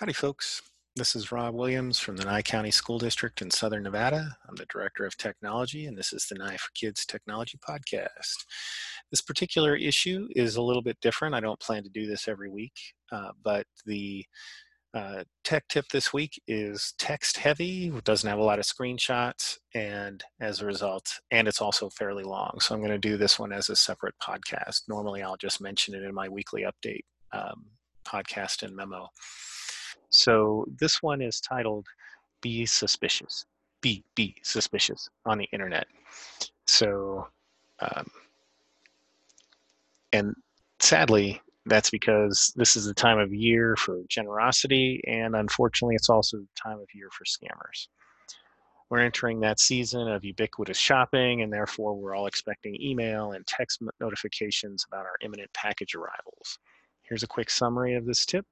Howdy, folks. This is Rob Williams from the Nye County School District in Southern Nevada. I'm the Director of Technology, and this is the Nye for Kids Technology Podcast. This particular issue is a little bit different. I don't plan to do this every week, uh, but the uh, tech tip this week is text heavy, doesn't have a lot of screenshots, and as a result, and it's also fairly long. So I'm going to do this one as a separate podcast. Normally, I'll just mention it in my weekly update um, podcast and memo. So this one is titled Be Suspicious. Be, be suspicious on the internet. So, um, and sadly, that's because this is the time of year for generosity, and unfortunately, it's also the time of year for scammers. We're entering that season of ubiquitous shopping, and therefore, we're all expecting email and text notifications about our imminent package arrivals. Here's a quick summary of this tip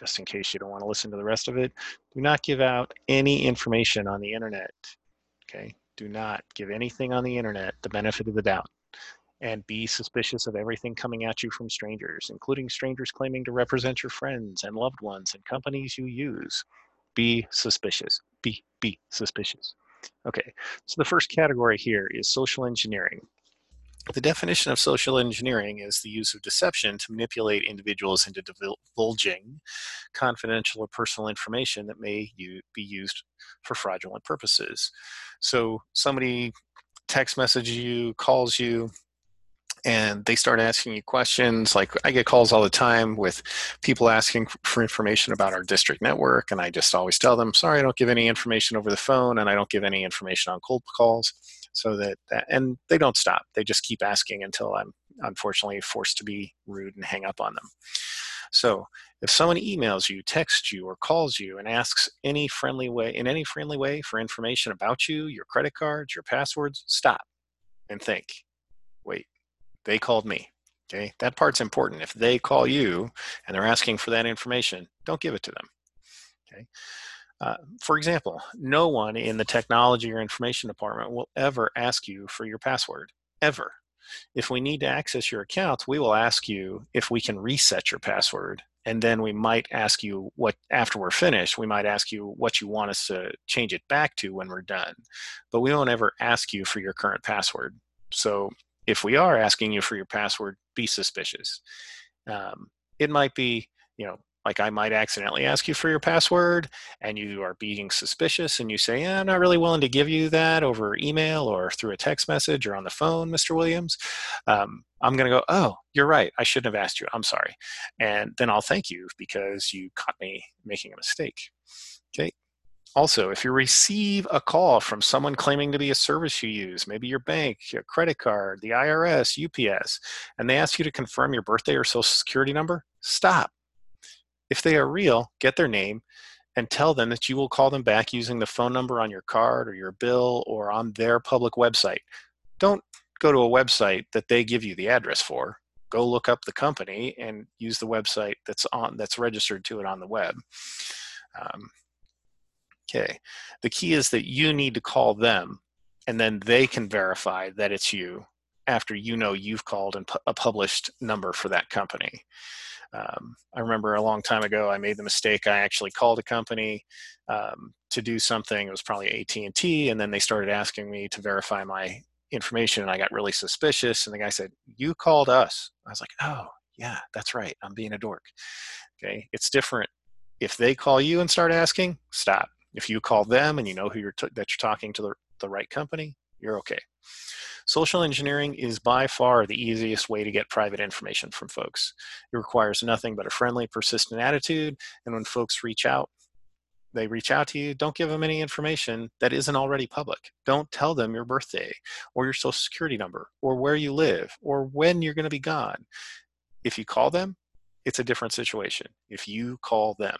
just in case you don't want to listen to the rest of it, do not give out any information on the internet. Okay, do not give anything on the internet the benefit of the doubt. And be suspicious of everything coming at you from strangers, including strangers claiming to represent your friends and loved ones and companies you use. Be suspicious. Be, be suspicious. Okay, so the first category here is social engineering. The definition of social engineering is the use of deception to manipulate individuals into divulging confidential or personal information that may be used for fraudulent purposes. So somebody text messages you, calls you, and they start asking you questions like i get calls all the time with people asking for information about our district network and i just always tell them sorry i don't give any information over the phone and i don't give any information on cold calls so that, that and they don't stop. They just keep asking until i'm unfortunately forced to be rude and hang up on them. So if someone emails you texts you or calls you and asks any friendly way in any friendly way for information about you your credit cards your passwords stop and think wait they called me. Okay? That part's important. If they call you and they're asking for that information don't give it to them. Okay uh, for example, no one in the technology or information department will ever ask you for your password, ever. If we need to access your account, we will ask you if we can reset your password. And then we might ask you what, after we're finished, we might ask you what you want us to change it back to when we're done. But we won't ever ask you for your current password. So if we are asking you for your password, be suspicious. Um, it might be, you know, like I might accidentally ask you for your password and you are being suspicious and you say, yeah, I'm not really willing to give you that over email or through a text message or on the phone, Mr. Williams. Um, I'm going to go, oh, you're right. I shouldn't have asked you. I'm sorry. And then I'll thank you because you caught me making a mistake. Okay. Also, if you receive a call from someone claiming to be a service you use, maybe your bank, your credit card, the IRS, UPS, and they ask you to confirm your birthday or social security number, stop if they are real, get their name and tell them that you will call them back using the phone number on your card or your bill or on their public website. Don't go to a website that they give you the address for. Go look up the company and use the website that's on that's registered to it on the web. Um, okay. The key is that you need to call them and then they can verify that it's you after you know you've called and pu- a published number for that company. Um, I remember a long time ago, I made the mistake. I actually called a company um, to do something. It was probably AT and T, and then they started asking me to verify my information, and I got really suspicious. And the guy said, "You called us." I was like, "Oh, yeah, that's right. I'm being a dork." Okay, it's different. If they call you and start asking, stop. If you call them and you know who you're t- that you're talking to the, the right company, you're okay. Social engineering is by far the easiest way to get private information from folks. It requires nothing but a friendly, persistent attitude, and when folks reach out, they reach out to you, don't give them any information that isn't already public. Don't tell them your birthday or your social security number or where you live or when you're going to be gone. If you call them, it's a different situation. If you call them.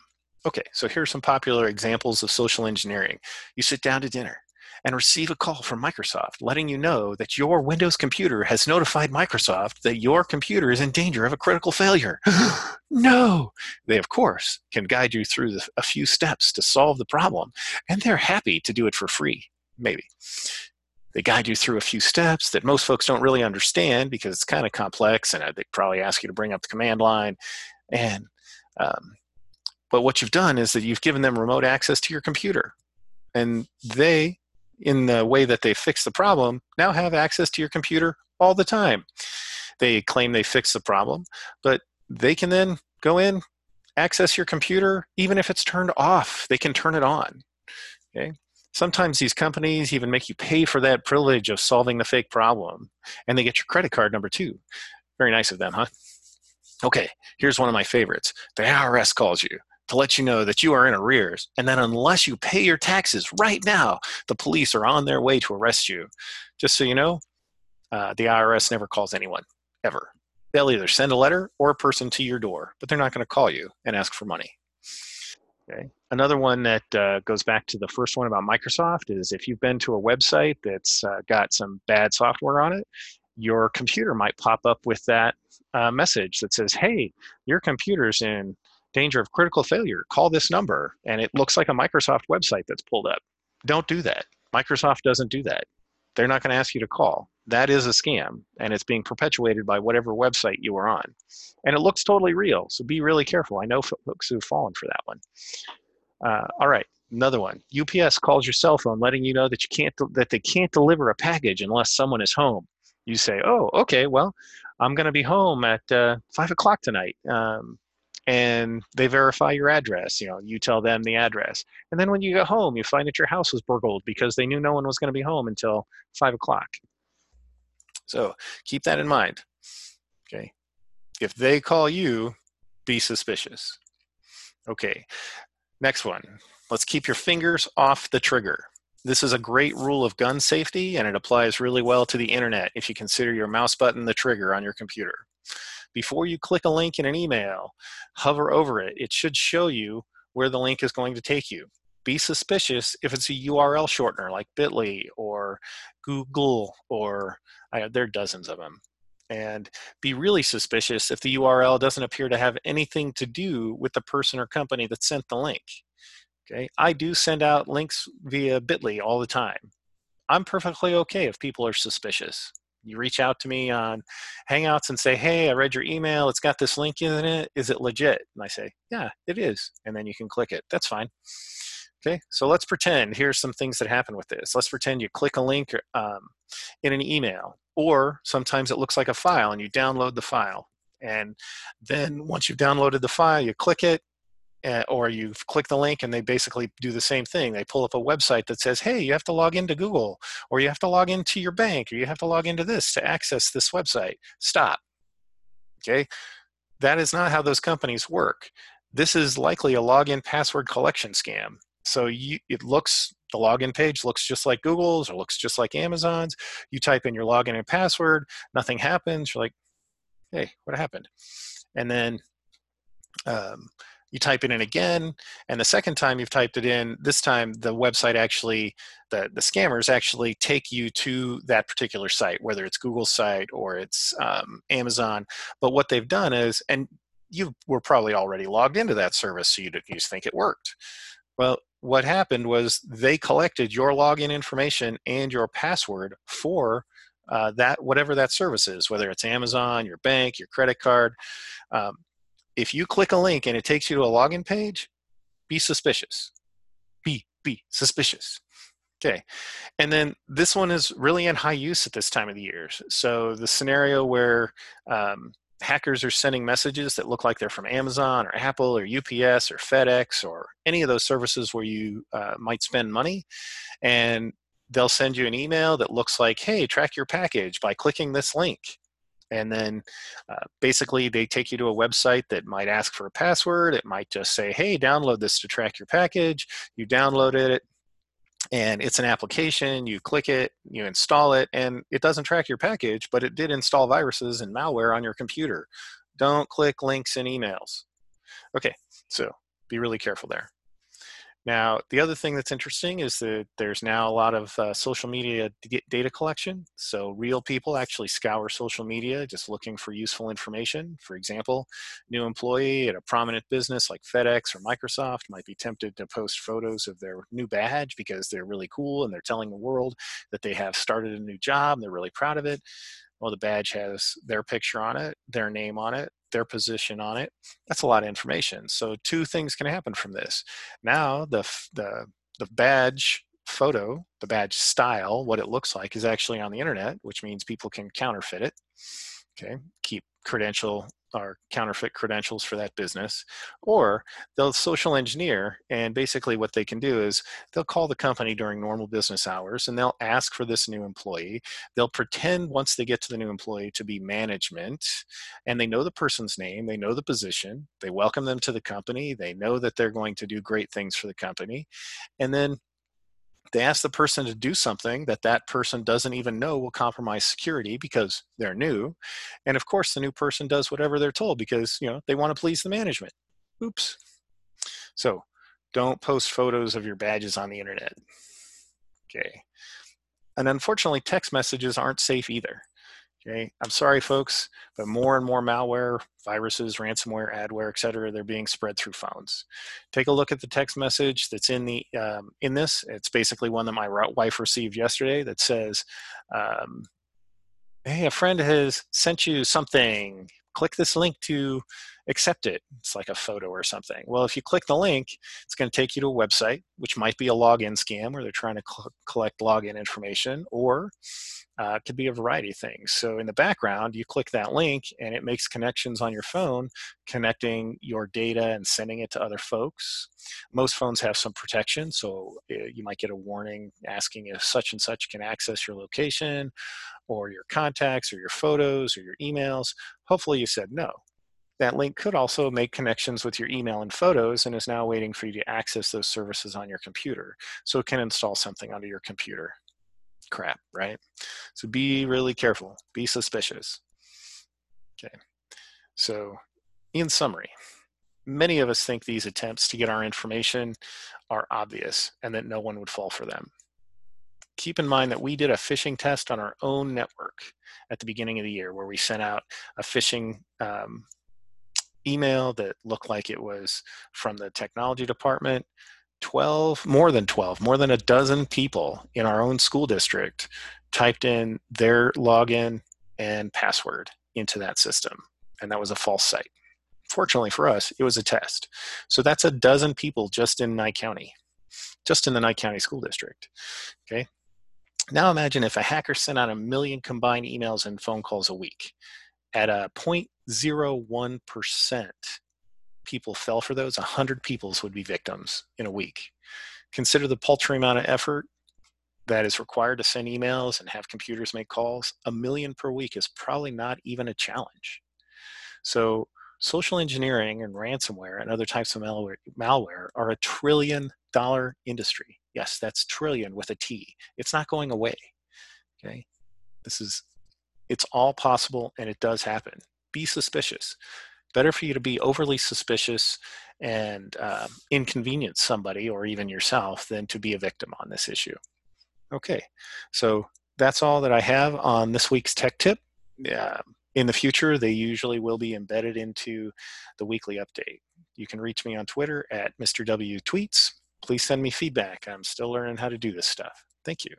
Okay, so here's some popular examples of social engineering. You sit down to dinner and receive a call from Microsoft letting you know that your Windows computer has notified Microsoft that your computer is in danger of a critical failure. no! They, of course, can guide you through the, a few steps to solve the problem, and they're happy to do it for free, maybe. They guide you through a few steps that most folks don't really understand because it's kind of complex, and uh, they probably ask you to bring up the command line. And um, But what you've done is that you've given them remote access to your computer. And they, in the way that they fix the problem, now have access to your computer all the time. They claim they fix the problem, but they can then go in, access your computer, even if it's turned off, they can turn it on. Okay? Sometimes these companies even make you pay for that privilege of solving the fake problem, and they get your credit card number too. Very nice of them, huh? Okay, here's one of my favorites. The IRS calls you to let you know that you are in arrears, and that unless you pay your taxes right now, the police are on their way to arrest you. Just so you know, uh, the IRS never calls anyone, ever. They'll either send a letter or a person to your door, but they're not going to call you and ask for money. Okay. Another one that uh, goes back to the first one about Microsoft is if you've been to a website that's uh, got some bad software on it, your computer might pop up with that uh, message that says, "Hey, your computer's in danger of critical failure. Call this number." And it looks like a Microsoft website that's pulled up. Don't do that. Microsoft doesn't do that. They're not going to ask you to call. That is a scam, and it's being perpetuated by whatever website you are on. And it looks totally real, so be really careful. I know folks who've fallen for that one. Uh, all right, another one. UPS calls your cell phone, letting you know that you can't that they can't deliver a package unless someone is home. You say, "Oh, okay. Well, I'm going to be home at uh, five o'clock tonight." Um, and they verify your address. You know, you tell them the address, and then when you get home, you find that your house was burgled because they knew no one was going to be home until five o'clock. So keep that in mind. Okay, if they call you, be suspicious. Okay, next one. Let's keep your fingers off the trigger. This is a great rule of gun safety, and it applies really well to the internet if you consider your mouse button the trigger on your computer. Before you click a link in an email, hover over it. It should show you where the link is going to take you. Be suspicious if it's a URL shortener like bit.ly or Google or I, there are dozens of them. And be really suspicious if the URL doesn't appear to have anything to do with the person or company that sent the link. Okay, I do send out links via bit.ly all the time. I'm perfectly okay if people are suspicious you reach out to me on Hangouts and say, "Hey, I read your email. It's got this link in it. Is it legit?" And I say, "Yeah, it is." And then you can click it. That's fine. Okay, so let's pretend. Here's some things that happen with this. Let's pretend you click a link um, in an email, or sometimes it looks like a file, and you download the file. And then once you've downloaded the file, you click it, uh, or you click the link and they basically do the same thing. They pull up a website that says, hey, you have to log into Google, or you have to log into your bank, or you have to log into this to access this website. Stop. Okay? That is not how those companies work. This is likely a login password collection scam. So you, it looks, the login page looks just like Google's or looks just like Amazon's. You type in your login and password, nothing happens. You're like, hey, what happened? And then um, you type it in again and the second time you've typed it in this time the website actually the, the scammers actually take you to that particular site whether it's google's site or it's um, amazon. But what they've done is and you were probably already logged into that service so you, you think it worked. Well what happened was they collected your login information and your password for uh, that whatever that service is whether it's amazon your bank your credit card um, if you click a link and it takes you to a login page, be suspicious. Be, be suspicious. Okay. And then this one is really in high use at this time of the year. So the scenario where um, hackers are sending messages that look like they're from Amazon or Apple or UPS or FedEx or any of those services where you uh, might spend money. And they'll send you an email that looks like, hey, track your package by clicking this link and then uh, basically they take you to a website that might ask for a password it might just say hey download this to track your package you download it and it's an application you click it you install it and it doesn't track your package but it did install viruses and malware on your computer. Don't click links in emails. Okay so be really careful there now, the other thing that's interesting is that there's now a lot of uh, social media data collection. So real people actually scour social media just looking for useful information. For example, new employee at a prominent business like FedEx or Microsoft might be tempted to post photos of their new badge because they're really cool and they're telling the world that they have started a new job and they're really proud of it. Well, the badge has their picture on it, their name on it, their position on it. That's a lot of information. So two things can happen from this. Now the the the badge photo, the badge style, what it looks like is actually on the internet, which means people can counterfeit it. Okay, keep credential or counterfeit credentials for that business, or they'll social engineer. And basically, what they can do is they'll call the company during normal business hours and they'll ask for this new employee. They'll pretend once they get to the new employee to be management, and they know the person's name, they know the position, they welcome them to the company, they know that they're going to do great things for the company. And then they ask the person to do something that that person doesn't even know will compromise security because they're new and of course the new person does whatever they're told because you know they want to please the management. Oops. So don't post photos of your badges on the internet. Okay. And unfortunately text messages aren't safe either Okay, I'm sorry, folks, but more and more malware, viruses, ransomware, adware, et cetera, they're being spread through phones. Take a look at the text message that's in the um, in this. It's basically one that my wife received yesterday that says, um, "Hey, a friend has sent you something. Click this link to accept it. It's like a photo or something. Well, if you click the link, it's going to take you to a website, which might be a login scam where they're trying to collect login information, or uh, it could be a variety of things. So in the background, you click that link and it makes connections on your phone, connecting your data and sending it to other folks. Most phones have some protection, so uh, you might get a warning asking if such and such can access your location or your contacts or your photos or your emails. Hopefully you said no. That link could also make connections with your email and photos and is now waiting for you to access those services on your computer. So it can install something onto your computer. Crap, right? So be really careful, be suspicious. Okay, so in summary, many of us think these attempts to get our information are obvious and that no one would fall for them. Keep in mind that we did a phishing test on our own network at the beginning of the year where we sent out a phishing um, email that looked like it was from the technology department 12 more than 12 more than a dozen people in our own school district typed in their login and password into that system and that was a false site. Fortunately for us it was a test. So that's a dozen people just in nye county just in the nye county school district okay? Now imagine if a hacker sent out a million combined emails and phone calls a week at a 0.01% people fell for those, 100 peoples would be victims in a week. Consider the paltry amount of effort that is required to send emails and have computers make calls. A million per week is probably not even a challenge. So social engineering and ransomware and other types of malware, malware are a trillion dollar industry. Yes, that's trillion with a T. It's not going away. Okay. This is it's all possible and it does happen. Be suspicious. Better for you to be overly suspicious and uh, inconvenience somebody or even yourself than to be a victim on this issue. Okay, so that's all that I have on this week's tech tip. Uh, in the future, they usually will be embedded into the weekly update. You can reach me on Twitter at Mr. W Tweets. Please send me feedback. I'm still learning how to do this stuff. Thank you.